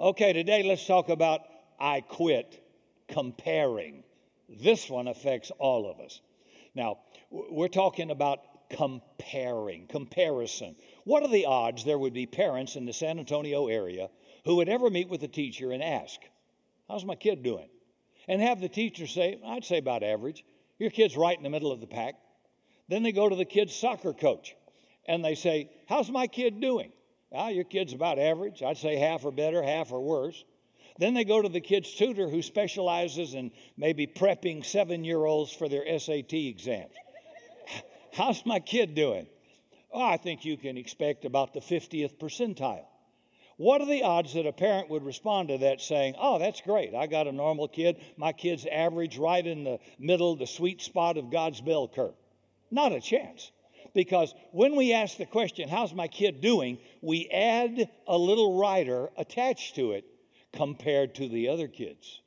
Okay, today let's talk about I quit comparing. This one affects all of us. Now, we're talking about comparing, comparison. What are the odds there would be parents in the San Antonio area who would ever meet with a teacher and ask, How's my kid doing? And have the teacher say, I'd say about average. Your kid's right in the middle of the pack. Then they go to the kid's soccer coach and they say, How's my kid doing? Well, your kid's about average. I'd say half or better, half or worse. Then they go to the kid's tutor who specializes in maybe prepping seven year olds for their SAT exams. How's my kid doing? Oh, I think you can expect about the 50th percentile. What are the odds that a parent would respond to that saying, Oh, that's great. I got a normal kid. My kid's average right in the middle, the sweet spot of God's bell curve? Not a chance. Because when we ask the question, How's my kid doing? we add a little rider attached to it compared to the other kids.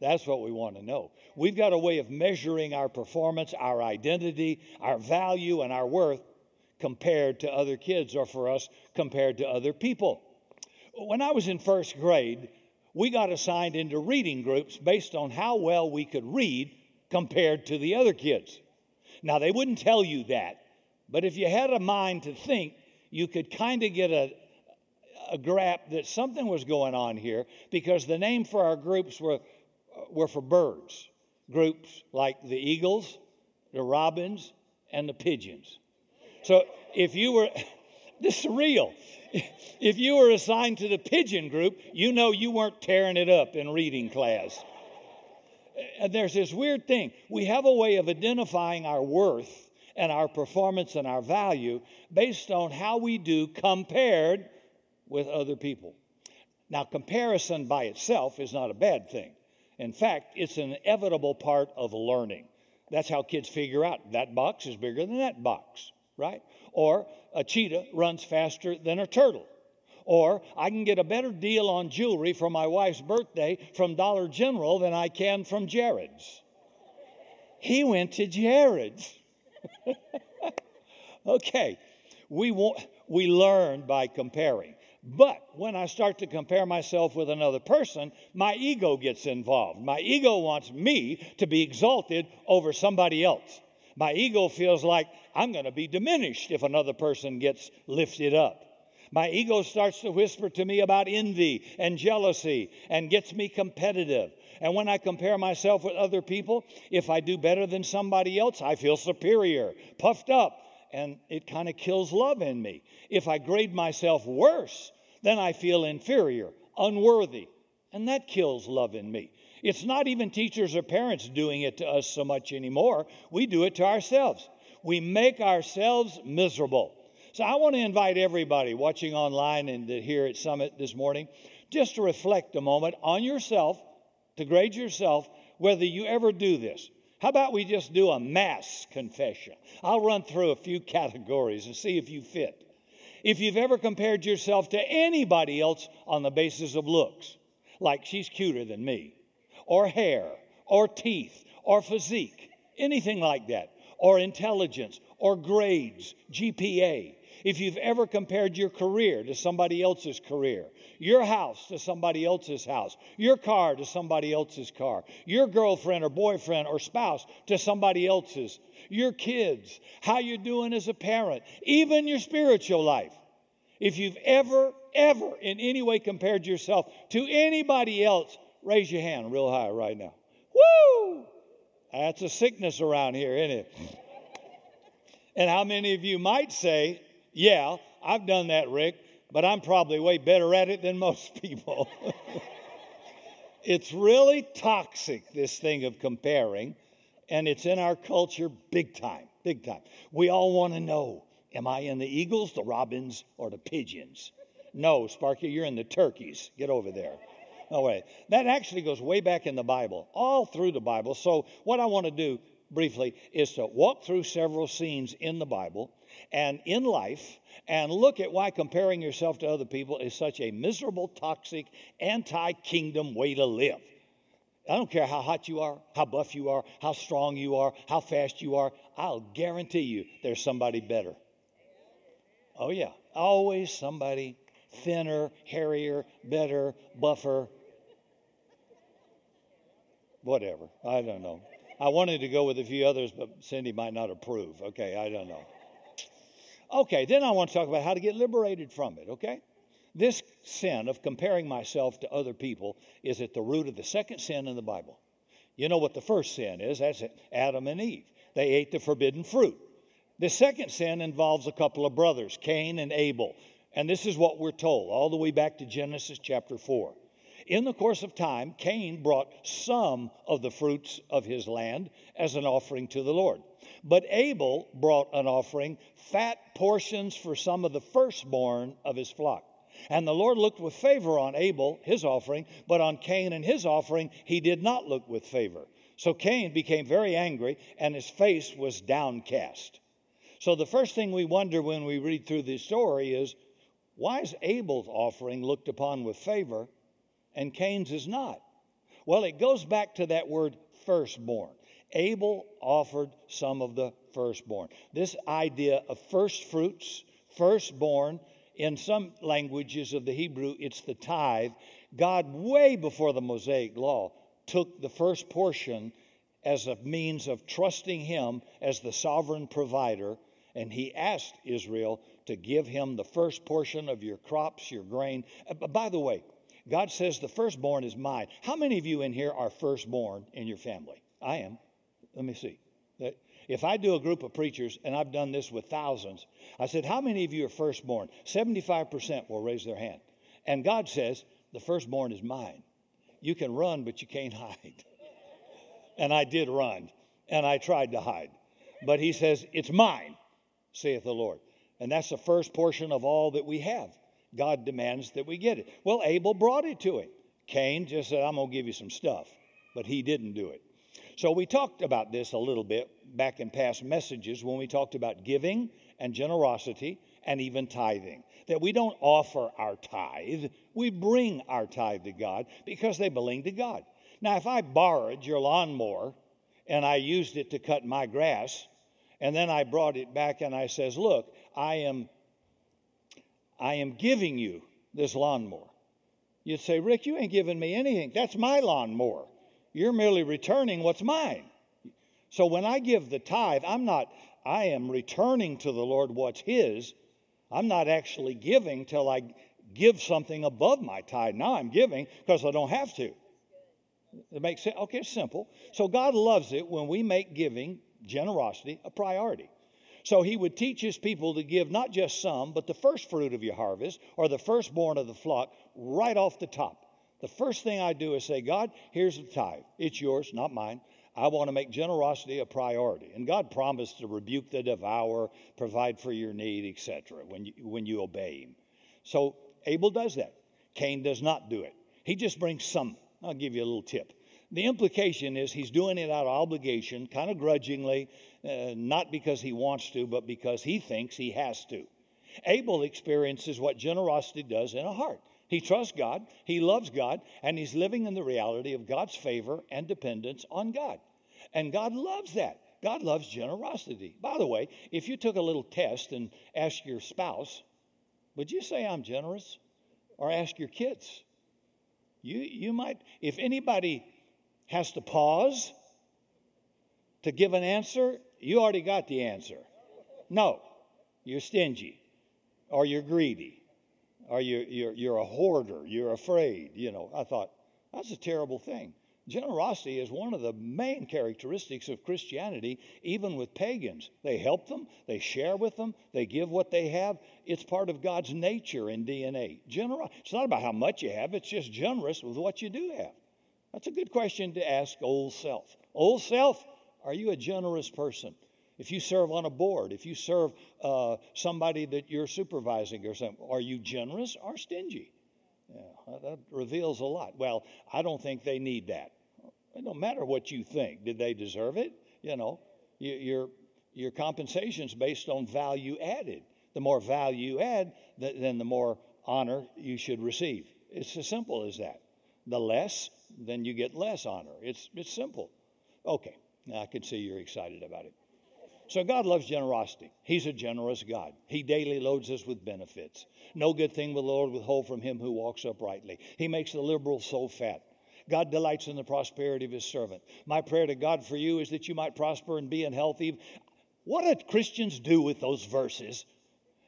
That's what we want to know. We've got a way of measuring our performance, our identity, our value, and our worth compared to other kids or for us compared to other people. When I was in first grade, we got assigned into reading groups based on how well we could read compared to the other kids. Now, they wouldn't tell you that, but if you had a mind to think, you could kind of get a, a grasp that something was going on here because the name for our groups were, were for birds. Groups like the eagles, the robins, and the pigeons. So if you were, this is real. If you were assigned to the pigeon group, you know you weren't tearing it up in reading class. And there's this weird thing. We have a way of identifying our worth and our performance and our value based on how we do compared with other people. Now, comparison by itself is not a bad thing. In fact, it's an inevitable part of learning. That's how kids figure out that box is bigger than that box, right? Or a cheetah runs faster than a turtle. Or I can get a better deal on jewelry for my wife's birthday from Dollar General than I can from Jared's. He went to Jared's. okay, we, want, we learn by comparing. But when I start to compare myself with another person, my ego gets involved. My ego wants me to be exalted over somebody else. My ego feels like I'm going to be diminished if another person gets lifted up. My ego starts to whisper to me about envy and jealousy and gets me competitive. And when I compare myself with other people, if I do better than somebody else, I feel superior, puffed up, and it kind of kills love in me. If I grade myself worse, then I feel inferior, unworthy, and that kills love in me. It's not even teachers or parents doing it to us so much anymore. We do it to ourselves. We make ourselves miserable. So I want to invite everybody watching online and here at Summit this morning just to reflect a moment on yourself, to grade yourself, whether you ever do this. How about we just do a mass confession? I'll run through a few categories and see if you fit if you've ever compared yourself to anybody else on the basis of looks, like she's cuter than me, or hair, or teeth, or physique, anything like that, or intelligence, or grades, GPA, if you've ever compared your career to somebody else's career, your house to somebody else's house, your car to somebody else's car, your girlfriend or boyfriend or spouse to somebody else's, your kids, how you're doing as a parent, even your spiritual life. If you've ever, ever in any way compared yourself to anybody else, raise your hand real high right now. Woo! That's a sickness around here, isn't it? And how many of you might say, Yeah, I've done that, Rick, but I'm probably way better at it than most people. it's really toxic, this thing of comparing, and it's in our culture big time, big time. We all want to know Am I in the eagles, the robins, or the pigeons? No, Sparky, you're in the turkeys. Get over there. No way. That actually goes way back in the Bible, all through the Bible. So, what I want to do briefly is to walk through several scenes in the Bible and in life and look at why comparing yourself to other people is such a miserable, toxic, anti kingdom way to live. I don't care how hot you are, how buff you are, how strong you are, how fast you are. I'll guarantee you there's somebody better. Oh, yeah, always somebody thinner, hairier, better, buffer. Whatever. I don't know. I wanted to go with a few others, but Cindy might not approve. Okay, I don't know. Okay, then I want to talk about how to get liberated from it, okay? This sin of comparing myself to other people is at the root of the second sin in the Bible. You know what the first sin is? That's Adam and Eve. They ate the forbidden fruit. The second sin involves a couple of brothers, Cain and Abel. And this is what we're told, all the way back to Genesis chapter 4. In the course of time, Cain brought some of the fruits of his land as an offering to the Lord. But Abel brought an offering, fat portions for some of the firstborn of his flock. And the Lord looked with favor on Abel, his offering, but on Cain and his offering, he did not look with favor. So Cain became very angry, and his face was downcast. So the first thing we wonder when we read through this story is why is Abel's offering looked upon with favor and Cain's is not? Well, it goes back to that word firstborn. Abel offered some of the firstborn. This idea of first fruits, firstborn, in some languages of the Hebrew, it's the tithe. God, way before the Mosaic law, took the first portion as a means of trusting Him as the sovereign provider, and He asked Israel to give Him the first portion of your crops, your grain. Uh, by the way, God says the firstborn is mine. How many of you in here are firstborn in your family? I am. Let me see. If I do a group of preachers, and I've done this with thousands, I said, How many of you are firstborn? 75% will raise their hand. And God says, The firstborn is mine. You can run, but you can't hide. And I did run, and I tried to hide. But He says, It's mine, saith the Lord. And that's the first portion of all that we have. God demands that we get it. Well, Abel brought it to him. Cain just said, I'm going to give you some stuff. But he didn't do it. So we talked about this a little bit back in past messages when we talked about giving and generosity and even tithing. That we don't offer our tithe, we bring our tithe to God because they belong to God. Now, if I borrowed your lawnmower and I used it to cut my grass, and then I brought it back and I says, "Look, I am I am giving you this lawnmower." You'd say, "Rick, you ain't giving me anything. That's my lawnmower. You're merely returning what's mine." So when I give the tithe, I'm not, I am returning to the Lord what's His. I'm not actually giving till I give something above my tithe. Now I'm giving because I don't have to. It makes sense. Okay, it's simple. So God loves it when we make giving, generosity, a priority. So he would teach his people to give not just some, but the first fruit of your harvest or the firstborn of the flock right off the top. The first thing I do is say, God, here's the tithe. It's yours, not mine. I want to make generosity a priority. And God promised to rebuke the devourer, provide for your need, etc., when you, when you obey Him. So Abel does that. Cain does not do it. He just brings some. I'll give you a little tip. The implication is he's doing it out of obligation, kind of grudgingly, uh, not because he wants to, but because he thinks he has to. Abel experiences what generosity does in a heart. He trusts God, he loves God, and he's living in the reality of God's favor and dependence on God. And God loves that. God loves generosity. By the way, if you took a little test and asked your spouse, would you say I'm generous? Or ask your kids? You, you might, if anybody has to pause to give an answer, you already got the answer. No, you're stingy or you're greedy or you're, you're, you're a hoarder, you're afraid. You know, I thought, that's a terrible thing. Generosity is one of the main characteristics of Christianity, even with pagans. They help them, they share with them, they give what they have. It's part of God's nature and DNA. Gener- it's not about how much you have, it's just generous with what you do have. That's a good question to ask old self. Old self, are you a generous person? If you serve on a board, if you serve uh, somebody that you're supervising or something, are you generous or stingy? Yeah, that reveals a lot. Well, I don't think they need that. It don't matter what you think. Did they deserve it? You know, your your compensation's based on value added. The more value you add, then the more honor you should receive. It's as simple as that. The less, then you get less honor. It's it's simple. Okay, now I can see you're excited about it. So God loves generosity. He's a generous God. He daily loads us with benefits. No good thing will the Lord withhold from him who walks uprightly. He makes the liberal soul fat. God delights in the prosperity of his servant. My prayer to God for you is that you might prosper and be in health. What did Christians do with those verses?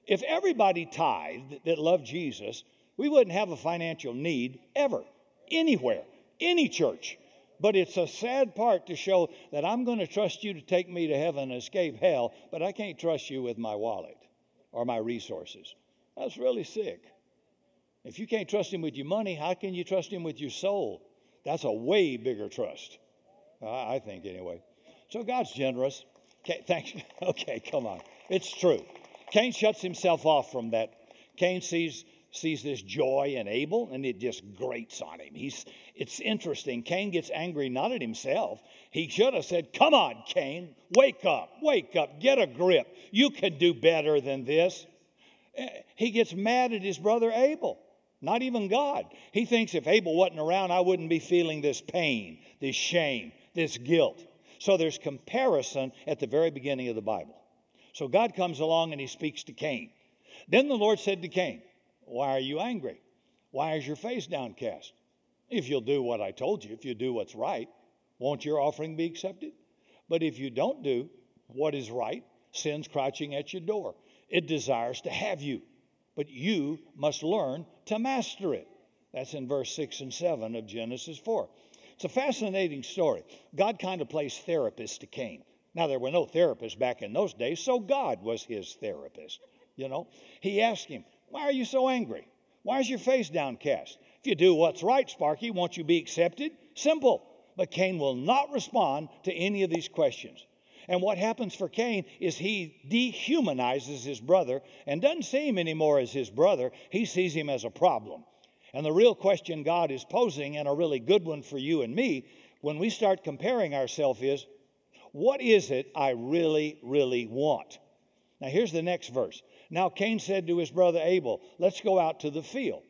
If everybody tithed that loved Jesus, we wouldn't have a financial need ever, anywhere, any church. But it's a sad part to show that I'm going to trust you to take me to heaven and escape hell, but I can't trust you with my wallet or my resources. That's really sick. If you can't trust him with your money, how can you trust him with your soul? That's a way bigger trust, I think, anyway. So God's generous. Okay, thanks. Okay, come on. It's true. Cain shuts himself off from that. Cain sees sees this joy in Abel and it just grates on him. He's, it's interesting. Cain gets angry not at himself. He should have said, Come on, Cain, wake up, wake up, get a grip. You can do better than this. Eh, he gets mad at his brother Abel, not even God. He thinks if Abel wasn't around, I wouldn't be feeling this pain, this shame, this guilt. So there's comparison at the very beginning of the Bible. So God comes along and he speaks to Cain. Then the Lord said to Cain, why are you angry? Why is your face downcast? If you'll do what I told you, if you do what's right, won't your offering be accepted? But if you don't do what is right, sin's crouching at your door. It desires to have you, but you must learn to master it. That's in verse 6 and 7 of Genesis 4. It's a fascinating story. God kind of plays therapist to Cain. Now, there were no therapists back in those days, so God was his therapist. You know, he asked him, why are you so angry? Why is your face downcast? If you do what's right, Sparky, won't you be accepted? Simple. But Cain will not respond to any of these questions. And what happens for Cain is he dehumanizes his brother and doesn't see him anymore as his brother. He sees him as a problem. And the real question God is posing, and a really good one for you and me, when we start comparing ourselves, is what is it I really, really want? Now, here's the next verse. Now Cain said to his brother Abel, Let's go out to the field.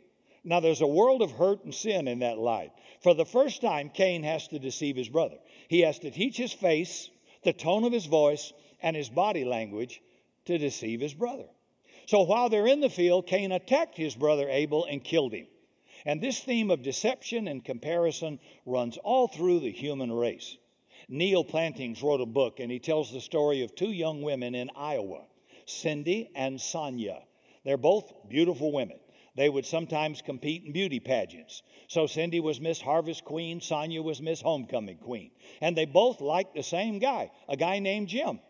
Now there's a world of hurt and sin in that life. For the first time, Cain has to deceive his brother. He has to teach his face, the tone of his voice, and his body language to deceive his brother. So while they're in the field, Cain attacked his brother Abel and killed him. And this theme of deception and comparison runs all through the human race. Neal Plantinga wrote a book, and he tells the story of two young women in Iowa. Cindy and Sonia. They're both beautiful women. They would sometimes compete in beauty pageants. So Cindy was Miss Harvest Queen, Sonia was Miss Homecoming Queen. And they both liked the same guy, a guy named Jim.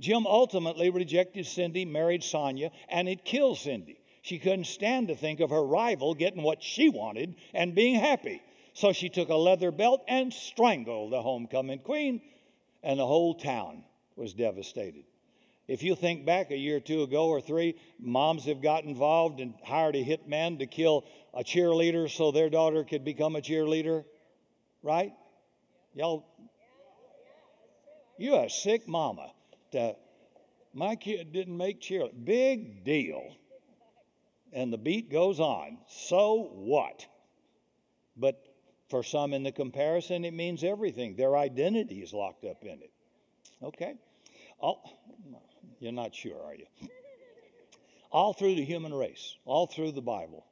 Jim ultimately rejected Cindy, married Sonia, and it killed Cindy. She couldn't stand to think of her rival getting what she wanted and being happy. So she took a leather belt and strangled the homecoming queen, and the whole town was devastated. If you think back a year or two ago or three, moms have got involved and hired a hitman to kill a cheerleader so their daughter could become a cheerleader, right? Y'all, you're a sick mama. To, my kid didn't make cheer. Big deal. And the beat goes on. So what? But for some in the comparison, it means everything. Their identity is locked up in it. Okay? Oh, you're not sure, are you? all through the human race, all through the Bible,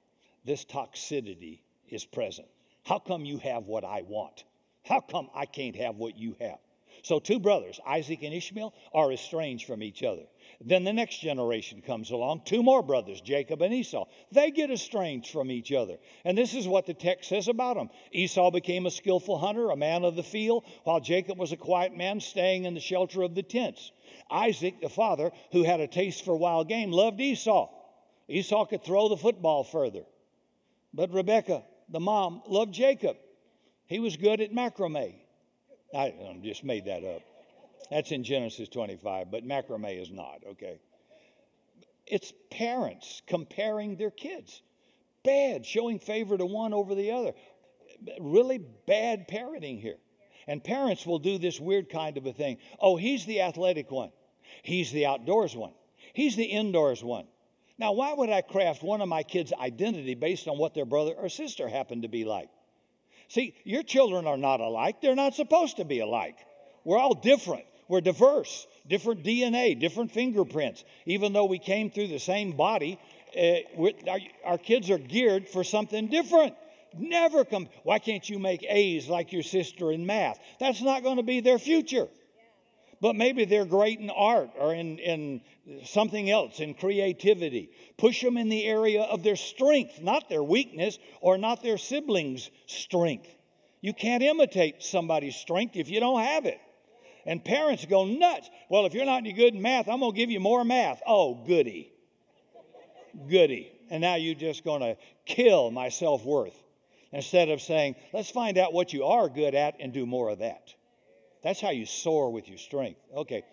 this toxicity is present. How come you have what I want? How come I can't have what you have? So, two brothers, Isaac and Ishmael, are estranged from each other. Then the next generation comes along, two more brothers, Jacob and Esau. They get estranged from each other. And this is what the text says about them Esau became a skillful hunter, a man of the field, while Jacob was a quiet man staying in the shelter of the tents. Isaac, the father, who had a taste for wild game, loved Esau. Esau could throw the football further. But Rebekah, the mom, loved Jacob. He was good at macrame. I um, just made that up. That's in Genesis 25, but macrame is not, okay? It's parents comparing their kids. Bad, showing favor to one over the other. Really bad parenting here. And parents will do this weird kind of a thing. Oh, he's the athletic one. He's the outdoors one. He's the indoors one. Now, why would I craft one of my kids' identity based on what their brother or sister happened to be like? See, your children are not alike. They're not supposed to be alike. We're all different. We're diverse, different DNA, different fingerprints. Even though we came through the same body, uh, our, our kids are geared for something different. Never come. Why can't you make A's like your sister in math? That's not going to be their future. But maybe they're great in art or in, in something else, in creativity. Push them in the area of their strength, not their weakness or not their siblings' strength. You can't imitate somebody's strength if you don't have it. And parents go nuts. Well, if you're not any good in math, I'm going to give you more math. Oh, goody. Goody. And now you're just going to kill my self worth instead of saying, let's find out what you are good at and do more of that. That's how you soar with your strength. Okay,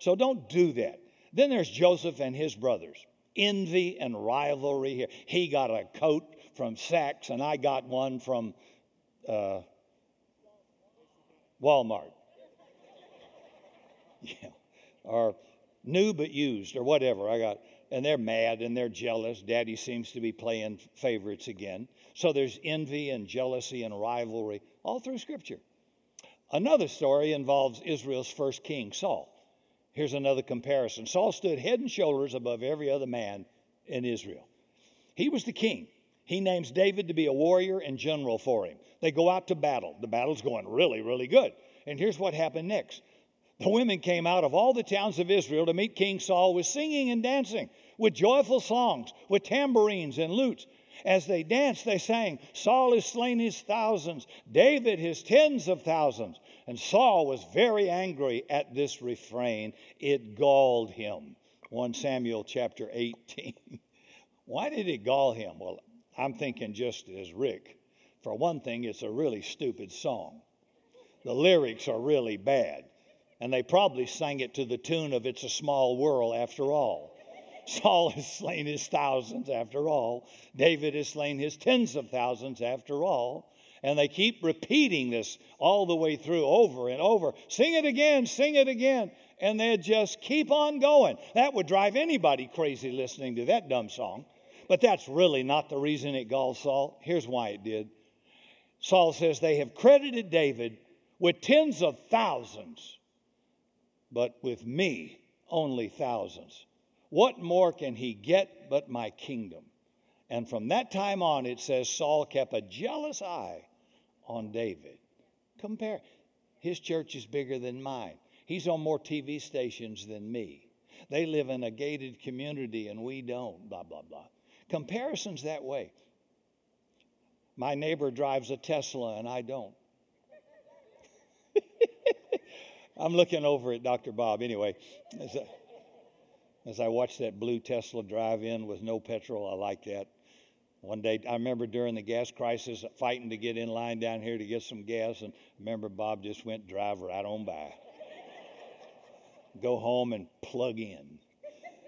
so don't do that. Then there's Joseph and his brothers. Envy and rivalry here. He got a coat from Saks, and I got one from uh, Walmart. Yeah. Or new but used, or whatever. I got, and they're mad and they're jealous. Daddy seems to be playing favorites again. So there's envy and jealousy and rivalry all through Scripture. Another story involves Israel's first king, Saul. Here's another comparison Saul stood head and shoulders above every other man in Israel. He was the king. He names David to be a warrior and general for him. They go out to battle. The battle's going really, really good. And here's what happened next the women came out of all the towns of Israel to meet King Saul with singing and dancing, with joyful songs, with tambourines and lutes. As they danced, they sang, Saul has slain his thousands, David his tens of thousands. And Saul was very angry at this refrain. It galled him. 1 Samuel chapter 18. Why did it gall him? Well, I'm thinking just as Rick. For one thing, it's a really stupid song. The lyrics are really bad. And they probably sang it to the tune of It's a Small World after all. Saul has slain his thousands after all. David has slain his tens of thousands after all. And they keep repeating this all the way through, over and over. Sing it again, sing it again. And they just keep on going. That would drive anybody crazy listening to that dumb song. But that's really not the reason it galled Saul. Here's why it did. Saul says, They have credited David with tens of thousands, but with me, only thousands. What more can he get but my kingdom? And from that time on, it says Saul kept a jealous eye on David. Compare. His church is bigger than mine. He's on more TV stations than me. They live in a gated community and we don't, blah, blah, blah. Comparisons that way. My neighbor drives a Tesla and I don't. I'm looking over at Dr. Bob anyway. As I watched that blue Tesla drive in with no petrol, I like that. One day, I remember during the gas crisis, fighting to get in line down here to get some gas, and remember Bob just went drive right on by. Go home and plug in.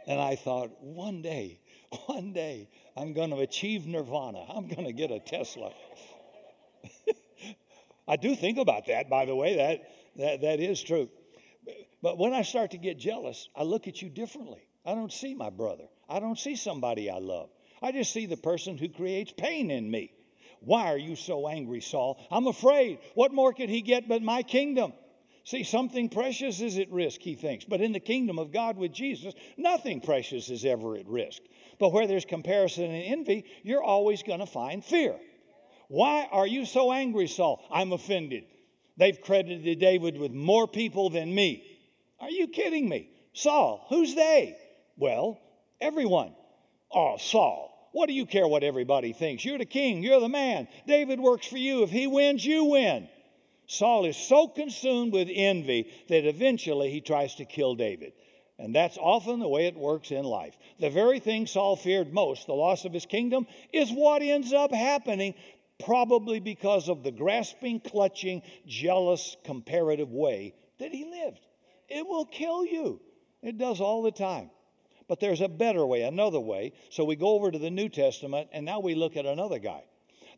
And I thought, one day, one day, I'm going to achieve nirvana. I'm going to get a Tesla. I do think about that, by the way. That, that, that is true. But when I start to get jealous, I look at you differently. I don't see my brother. I don't see somebody I love. I just see the person who creates pain in me. Why are you so angry, Saul? I'm afraid. What more could he get but my kingdom? See, something precious is at risk, he thinks. But in the kingdom of God with Jesus, nothing precious is ever at risk. But where there's comparison and envy, you're always going to find fear. Why are you so angry, Saul? I'm offended. They've credited David with more people than me. Are you kidding me? Saul, who's they? Well, everyone. Oh, Saul, what do you care what everybody thinks? You're the king, you're the man. David works for you. If he wins, you win. Saul is so consumed with envy that eventually he tries to kill David. And that's often the way it works in life. The very thing Saul feared most, the loss of his kingdom, is what ends up happening, probably because of the grasping, clutching, jealous, comparative way that he lived. It will kill you. It does all the time. But there's a better way, another way. So we go over to the New Testament, and now we look at another guy.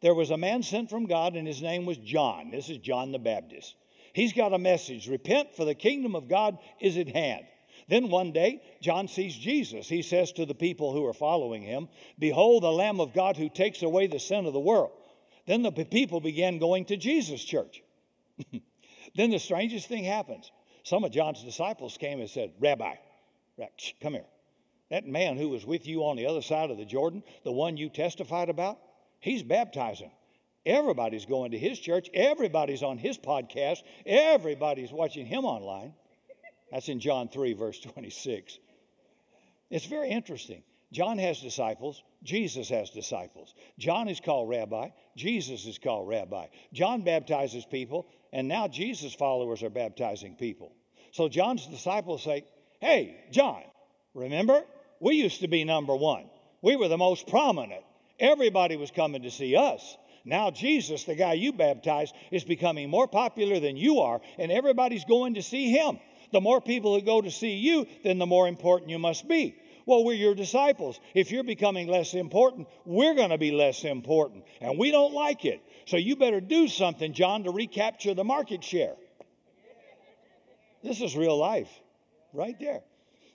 There was a man sent from God, and his name was John. This is John the Baptist. He's got a message repent, for the kingdom of God is at hand. Then one day, John sees Jesus. He says to the people who are following him, Behold, the Lamb of God who takes away the sin of the world. Then the people began going to Jesus' church. then the strangest thing happens Some of John's disciples came and said, Rabbi, come here. That man who was with you on the other side of the Jordan, the one you testified about, he's baptizing. Everybody's going to his church. Everybody's on his podcast. Everybody's watching him online. That's in John 3, verse 26. It's very interesting. John has disciples. Jesus has disciples. John is called rabbi. Jesus is called rabbi. John baptizes people, and now Jesus' followers are baptizing people. So John's disciples say, Hey, John, remember? We used to be number one. We were the most prominent. Everybody was coming to see us. Now, Jesus, the guy you baptized, is becoming more popular than you are, and everybody's going to see him. The more people who go to see you, then the more important you must be. Well, we're your disciples. If you're becoming less important, we're going to be less important. And we don't like it. So you better do something, John, to recapture the market share. This is real life right there.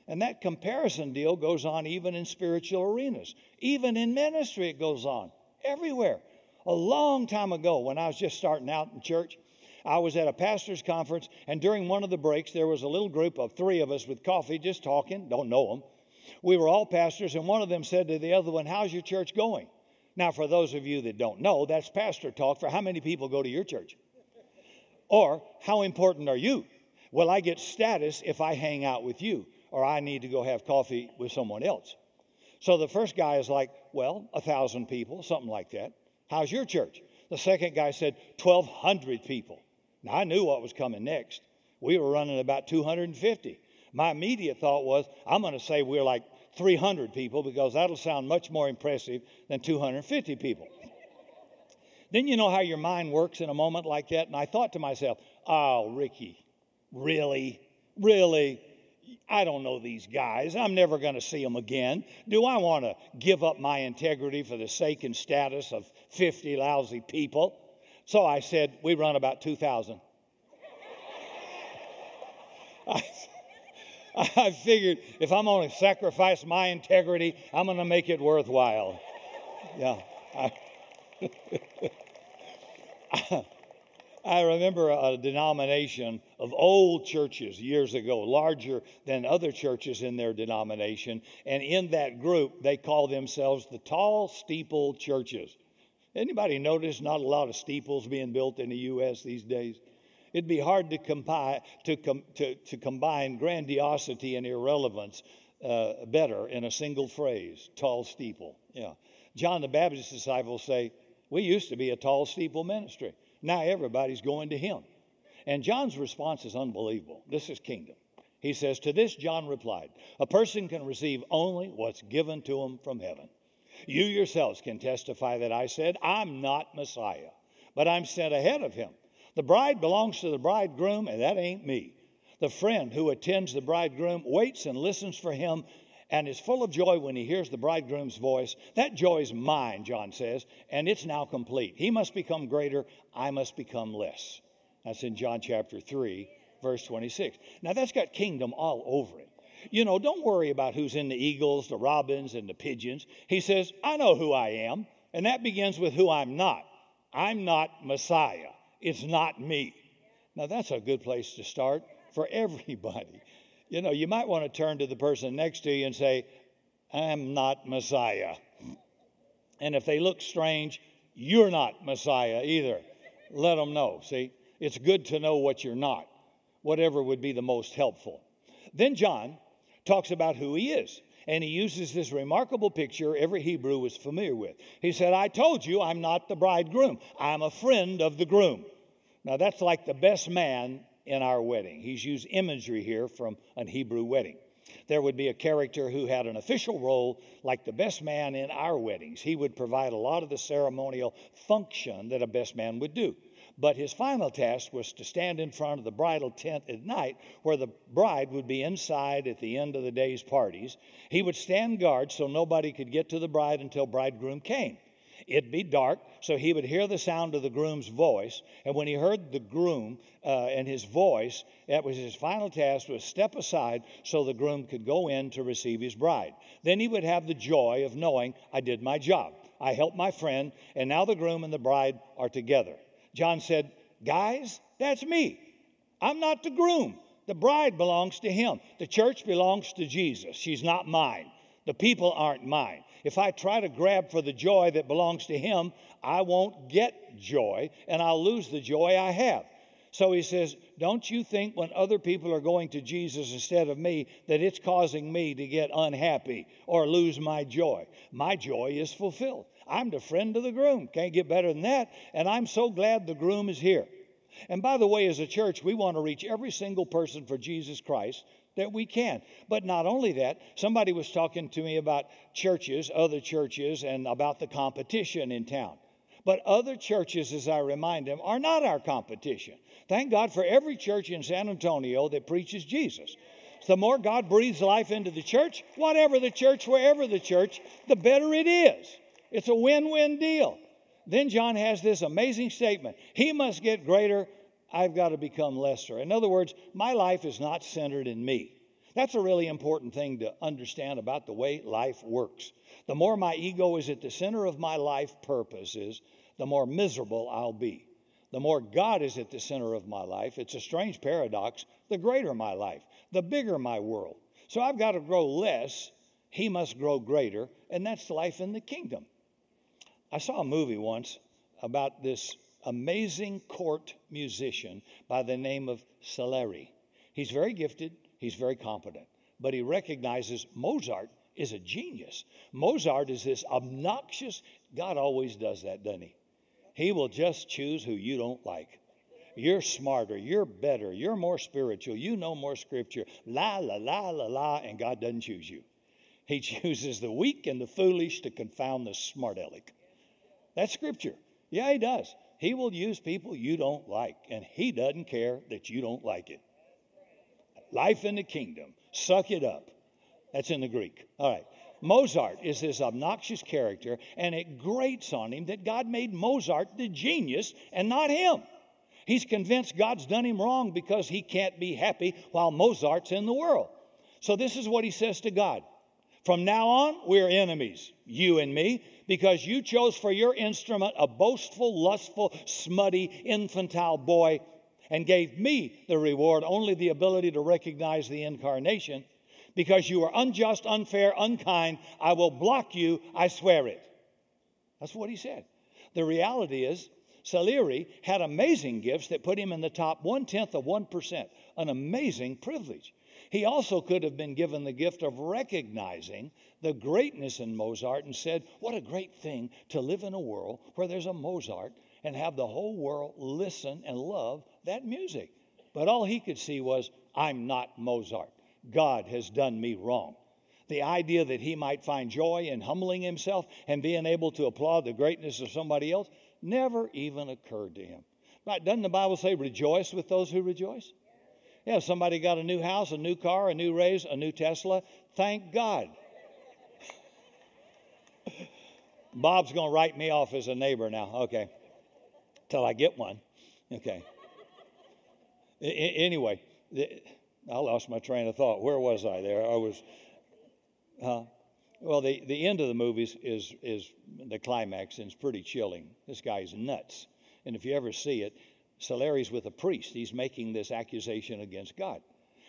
And that comparison deal goes on even in spiritual arenas. Even in ministry, it goes on everywhere. A long time ago, when I was just starting out in church, I was at a pastor's conference, and during one of the breaks, there was a little group of three of us with coffee just talking, don't know them. We were all pastors, and one of them said to the other one, How's your church going? Now, for those of you that don't know, that's pastor talk for how many people go to your church? Or, how important are you? Will I get status if I hang out with you? Or I need to go have coffee with someone else? So the first guy is like, Well, a thousand people, something like that. How's your church? The second guy said, 1,200 people. Now, I knew what was coming next. We were running about 250. My immediate thought was, I'm going to say we're like 300 people because that'll sound much more impressive than 250 people. then you know how your mind works in a moment like that? And I thought to myself, oh, Ricky, really? Really? I don't know these guys. I'm never going to see them again. Do I want to give up my integrity for the sake and status of 50 lousy people? So I said, we run about 2,000. I, figured if I'm going to sacrifice my integrity, I'm going to make it worthwhile. Yeah. I, I remember a denomination of old churches years ago, larger than other churches in their denomination. And in that group, they call themselves the tall steeple churches. Anybody notice not a lot of steeples being built in the U.S. these days? It'd be hard to, compi- to, com- to, to combine grandiosity and irrelevance uh, better in a single phrase tall steeple. Yeah. John the Baptist's disciples say, We used to be a tall steeple ministry. Now everybody's going to him. And John's response is unbelievable. This is kingdom. He says, To this, John replied, A person can receive only what's given to him from heaven. You yourselves can testify that I said, I'm not Messiah, but I'm sent ahead of him. The bride belongs to the bridegroom, and that ain't me. The friend who attends the bridegroom waits and listens for him and is full of joy when he hears the bridegroom's voice. That joy is mine, John says, and it's now complete. He must become greater, I must become less. That's in John chapter 3, verse 26. Now that's got kingdom all over it. You know, don't worry about who's in the eagles, the robins, and the pigeons. He says, I know who I am, and that begins with who I'm not. I'm not Messiah. It's not me. Now, that's a good place to start for everybody. You know, you might want to turn to the person next to you and say, I'm not Messiah. And if they look strange, you're not Messiah either. Let them know. See, it's good to know what you're not, whatever would be the most helpful. Then John talks about who he is. And he uses this remarkable picture every Hebrew was familiar with. He said, I told you I'm not the bridegroom, I'm a friend of the groom. Now, that's like the best man in our wedding. He's used imagery here from an Hebrew wedding. There would be a character who had an official role like the best man in our weddings. He would provide a lot of the ceremonial function that a best man would do. But his final task was to stand in front of the bridal tent at night, where the bride would be inside at the end of the day's parties. He would stand guard so nobody could get to the bride until bridegroom came. It'd be dark, so he would hear the sound of the groom's voice. And when he heard the groom uh, and his voice, that was his final task was step aside so the groom could go in to receive his bride. Then he would have the joy of knowing, I did my job. I helped my friend, and now the groom and the bride are together. John said, Guys, that's me. I'm not the groom. The bride belongs to him. The church belongs to Jesus. She's not mine. The people aren't mine. If I try to grab for the joy that belongs to him, I won't get joy and I'll lose the joy I have. So he says, Don't you think when other people are going to Jesus instead of me that it's causing me to get unhappy or lose my joy? My joy is fulfilled. I'm the friend of the groom. Can't get better than that. And I'm so glad the groom is here. And by the way, as a church, we want to reach every single person for Jesus Christ that we can. But not only that, somebody was talking to me about churches, other churches, and about the competition in town. But other churches, as I remind them, are not our competition. Thank God for every church in San Antonio that preaches Jesus. The more God breathes life into the church, whatever the church, wherever the church, the better it is. It's a win win deal. Then John has this amazing statement He must get greater, I've got to become lesser. In other words, my life is not centered in me. That's a really important thing to understand about the way life works. The more my ego is at the center of my life purposes, the more miserable I'll be. The more God is at the center of my life, it's a strange paradox, the greater my life, the bigger my world. So I've got to grow less, He must grow greater, and that's life in the kingdom. I saw a movie once about this amazing court musician by the name of Salieri. He's very gifted, he's very competent, but he recognizes Mozart is a genius. Mozart is this obnoxious, God always does that, doesn't he? He will just choose who you don't like. You're smarter, you're better, you're more spiritual, you know more scripture, la, la, la, la, la, and God doesn't choose you. He chooses the weak and the foolish to confound the smart aleck. That's scripture. Yeah, he does. He will use people you don't like, and He doesn't care that you don't like it. Life in the kingdom. Suck it up. That's in the Greek. All right. Mozart is this obnoxious character, and it grates on him that God made Mozart the genius and not him. He's convinced God's done him wrong because he can't be happy while Mozart's in the world. So, this is what he says to God From now on, we're enemies, you and me, because you chose for your instrument a boastful, lustful, smutty, infantile boy and gave me the reward, only the ability to recognize the incarnation. Because you are unjust, unfair, unkind, I will block you, I swear it. That's what he said. The reality is, Salieri had amazing gifts that put him in the top one tenth of 1%, an amazing privilege. He also could have been given the gift of recognizing the greatness in Mozart and said, What a great thing to live in a world where there's a Mozart and have the whole world listen and love that music. But all he could see was, I'm not Mozart. God has done me wrong. The idea that he might find joy in humbling himself and being able to applaud the greatness of somebody else never even occurred to him. Right, doesn't the Bible say, rejoice with those who rejoice? Yeah, somebody got a new house, a new car, a new raise, a new Tesla. Thank God. Bob's going to write me off as a neighbor now. Okay. Till I get one. Okay. Anyway, I lost my train of thought. Where was I there? I was. Well, the, the end of the movie is, is the climax, and it's pretty chilling. This guy's nuts. And if you ever see it, Salieri's with a priest. He's making this accusation against God.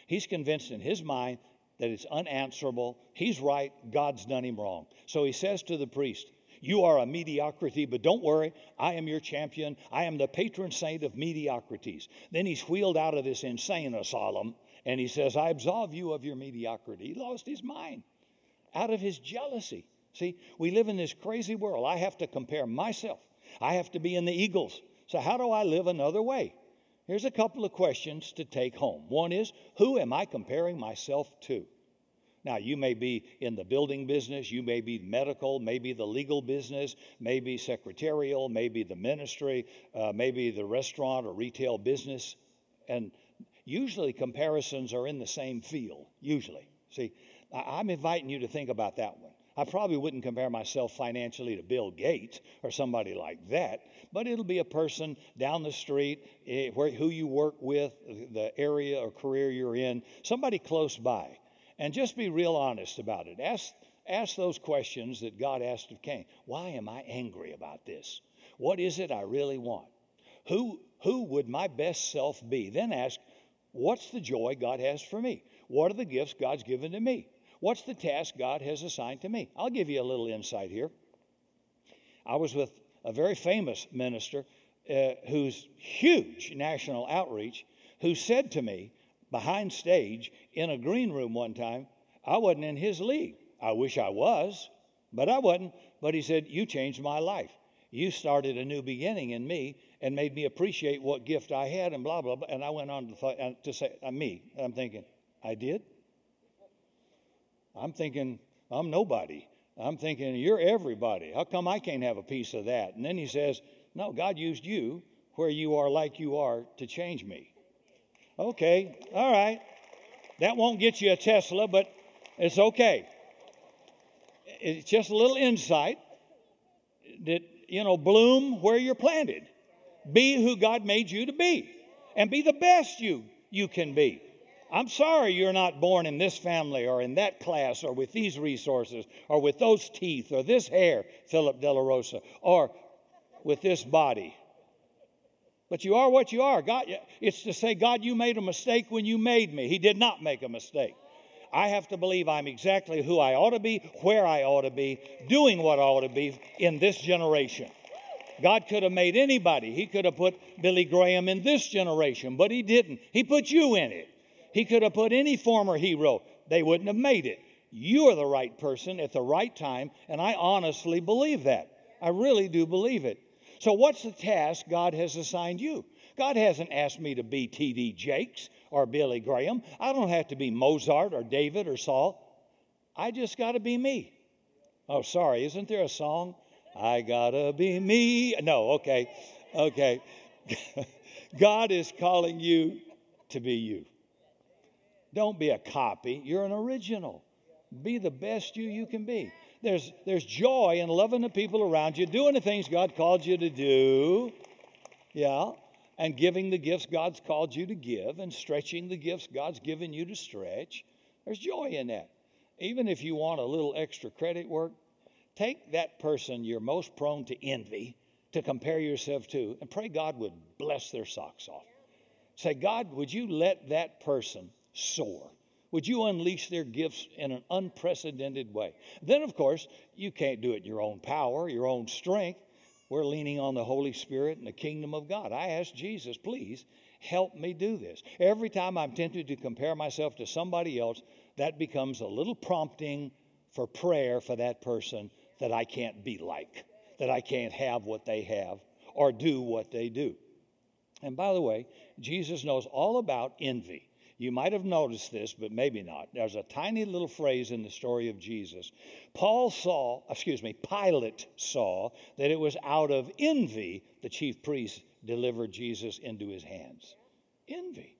He's convinced in his mind that it's unanswerable. He's right. God's done him wrong. So he says to the priest, You are a mediocrity, but don't worry. I am your champion. I am the patron saint of mediocrities. Then he's wheeled out of this insane asylum and he says, I absolve you of your mediocrity. He lost his mind out of his jealousy. See, we live in this crazy world. I have to compare myself, I have to be in the Eagles. So, how do I live another way? Here's a couple of questions to take home. One is, who am I comparing myself to? Now, you may be in the building business, you may be medical, maybe the legal business, maybe secretarial, maybe the ministry, uh, maybe the restaurant or retail business. And usually comparisons are in the same field, usually. See, I'm inviting you to think about that one. I probably wouldn't compare myself financially to Bill Gates or somebody like that, but it'll be a person down the street, eh, who you work with, the area or career you're in, somebody close by. And just be real honest about it. Ask, ask those questions that God asked of Cain. Why am I angry about this? What is it I really want? Who, who would my best self be? Then ask, what's the joy God has for me? What are the gifts God's given to me? What's the task God has assigned to me? I'll give you a little insight here. I was with a very famous minister uh, who's huge national outreach who said to me behind stage in a green room one time, I wasn't in his league. I wish I was, but I wasn't. But he said, You changed my life. You started a new beginning in me and made me appreciate what gift I had and blah, blah, blah. And I went on to, th- uh, to say, uh, Me. I'm thinking, I did? I'm thinking, I'm nobody. I'm thinking, You're everybody. How come I can't have a piece of that? And then he says, No, God used you where you are like you are to change me. Okay, all right. That won't get you a Tesla, but it's okay. It's just a little insight that, you know, bloom where you're planted. Be who God made you to be and be the best you, you can be. I'm sorry you're not born in this family or in that class or with these resources or with those teeth or this hair, Philip De La Rosa, or with this body. But you are what you are. God, it's to say, God, you made a mistake when you made me. He did not make a mistake. I have to believe I'm exactly who I ought to be, where I ought to be, doing what I ought to be in this generation. God could have made anybody. He could have put Billy Graham in this generation, but He didn't. He put you in it. He could have put any former hero, they wouldn't have made it. You are the right person at the right time, and I honestly believe that. I really do believe it. So, what's the task God has assigned you? God hasn't asked me to be T.D. Jakes or Billy Graham. I don't have to be Mozart or David or Saul. I just got to be me. Oh, sorry, isn't there a song? I gotta be me. No, okay, okay. God is calling you to be you. Don't be a copy, you're an original. Be the best you you can be. There's, there's joy in loving the people around you, doing the things God called you to do. Yeah. And giving the gifts God's called you to give and stretching the gifts God's given you to stretch. There's joy in that. Even if you want a little extra credit work, take that person you're most prone to envy, to compare yourself to, and pray God would bless their socks off. Say, God, would you let that person soar? Would you unleash their gifts in an unprecedented way? Then, of course, you can't do it in your own power, your own strength. We're leaning on the Holy Spirit and the kingdom of God. I ask Jesus, please help me do this. Every time I'm tempted to compare myself to somebody else, that becomes a little prompting for prayer for that person that I can't be like, that I can't have what they have or do what they do. And by the way, Jesus knows all about envy. You might have noticed this, but maybe not. There's a tiny little phrase in the story of Jesus. Paul saw, excuse me, Pilate saw that it was out of envy the chief priests delivered Jesus into his hands. Envy.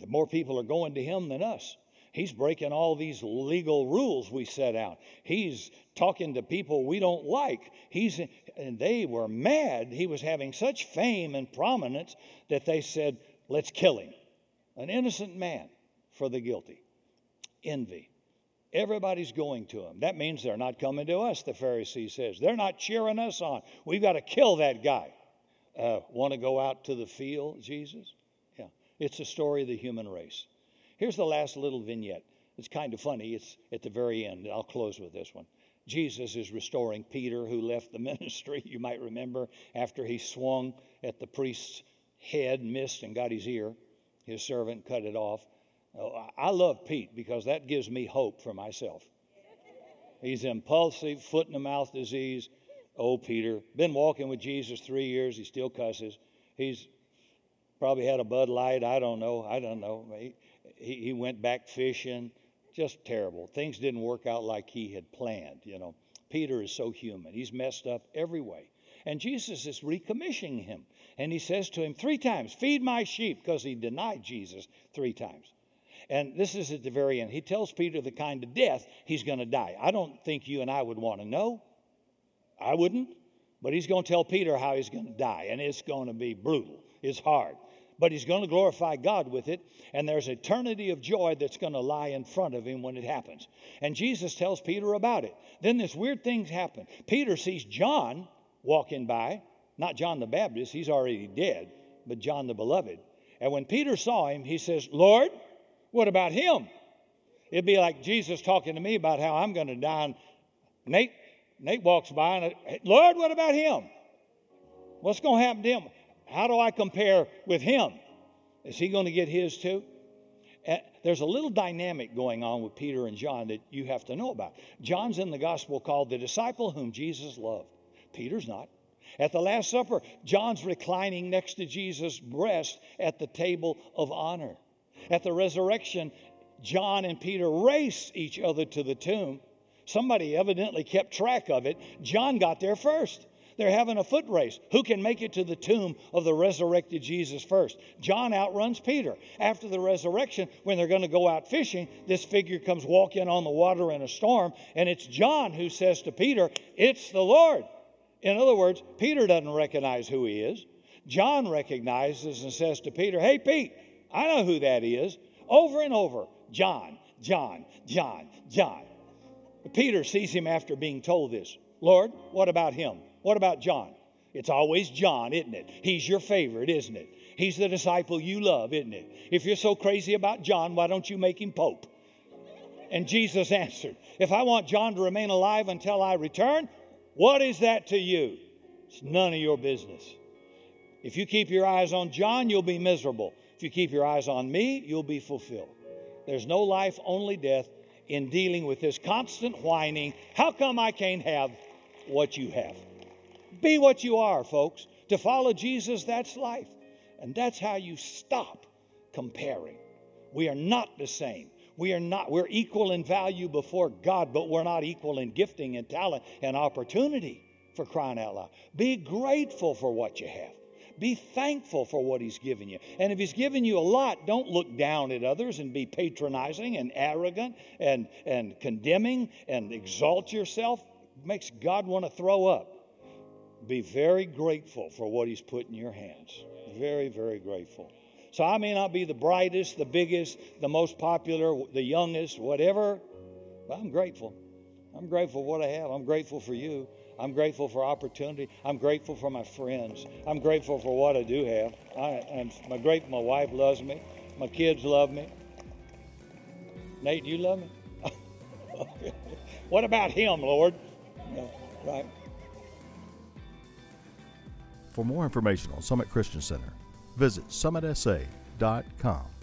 The more people are going to him than us. He's breaking all these legal rules we set out. He's talking to people we don't like. He's and they were mad. He was having such fame and prominence that they said, "Let's kill him." An innocent man for the guilty. Envy. Everybody's going to him. That means they're not coming to us, the Pharisee says. They're not cheering us on. We've got to kill that guy. Uh, Want to go out to the field, Jesus? Yeah. It's a story of the human race. Here's the last little vignette. It's kind of funny. It's at the very end. I'll close with this one. Jesus is restoring Peter, who left the ministry, you might remember, after he swung at the priest's head, missed, and got his ear his servant cut it off. Oh, I love Pete because that gives me hope for myself. He's impulsive, foot in the mouth disease. Oh, Peter. Been walking with Jesus three years. He still cusses. He's probably had a Bud Light. I don't know. I don't know. He, he, he went back fishing. Just terrible. Things didn't work out like he had planned, you know. Peter is so human. He's messed up every way. And Jesus is recommissioning him. And he says to him three times, Feed my sheep, because he denied Jesus three times. And this is at the very end. He tells Peter the kind of death he's going to die. I don't think you and I would want to know. I wouldn't. But he's going to tell Peter how he's going to die. And it's going to be brutal, it's hard. But he's going to glorify God with it. And there's eternity of joy that's going to lie in front of him when it happens. And Jesus tells Peter about it. Then this weird thing happens. Peter sees John walking by, not John the Baptist, he's already dead, but John the Beloved. And when Peter saw him, he says, Lord, what about him? It'd be like Jesus talking to me about how I'm going to die. And Nate, Nate walks by and, Lord, what about him? What's going to happen to him? How do I compare with him? Is he going to get his too? And there's a little dynamic going on with Peter and John that you have to know about. John's in the gospel called the disciple whom Jesus loved. Peter's not. At the Last Supper, John's reclining next to Jesus' breast at the table of honor. At the resurrection, John and Peter race each other to the tomb. Somebody evidently kept track of it. John got there first. They're having a foot race. Who can make it to the tomb of the resurrected Jesus first? John outruns Peter. After the resurrection, when they're going to go out fishing, this figure comes walking on the water in a storm, and it's John who says to Peter, It's the Lord. In other words, Peter doesn't recognize who he is. John recognizes and says to Peter, Hey, Pete, I know who that is. Over and over, John, John, John, John. Peter sees him after being told this. Lord, what about him? What about John? It's always John, isn't it? He's your favorite, isn't it? He's the disciple you love, isn't it? If you're so crazy about John, why don't you make him Pope? And Jesus answered, If I want John to remain alive until I return, what is that to you? It's none of your business. If you keep your eyes on John, you'll be miserable. If you keep your eyes on me, you'll be fulfilled. There's no life, only death in dealing with this constant whining. How come I can't have what you have? Be what you are, folks. To follow Jesus, that's life. And that's how you stop comparing. We are not the same. We are not, we're equal in value before God, but we're not equal in gifting and talent and opportunity for crying out loud. Be grateful for what you have. Be thankful for what He's given you. And if He's given you a lot, don't look down at others and be patronizing and arrogant and, and condemning and exalt yourself. It makes God want to throw up be very grateful for what He's put in your hands. Very, very grateful. So I may not be the brightest, the biggest, the most popular, the youngest, whatever, but I'm grateful. I'm grateful for what I have. I'm grateful for you. I'm grateful for opportunity. I'm grateful for my friends. I'm grateful for what I do have. I, am my great. My wife loves me. My kids love me. Nate, you love me? what about him, Lord? No, right. For more information on Summit Christian Center, visit summitsa.com.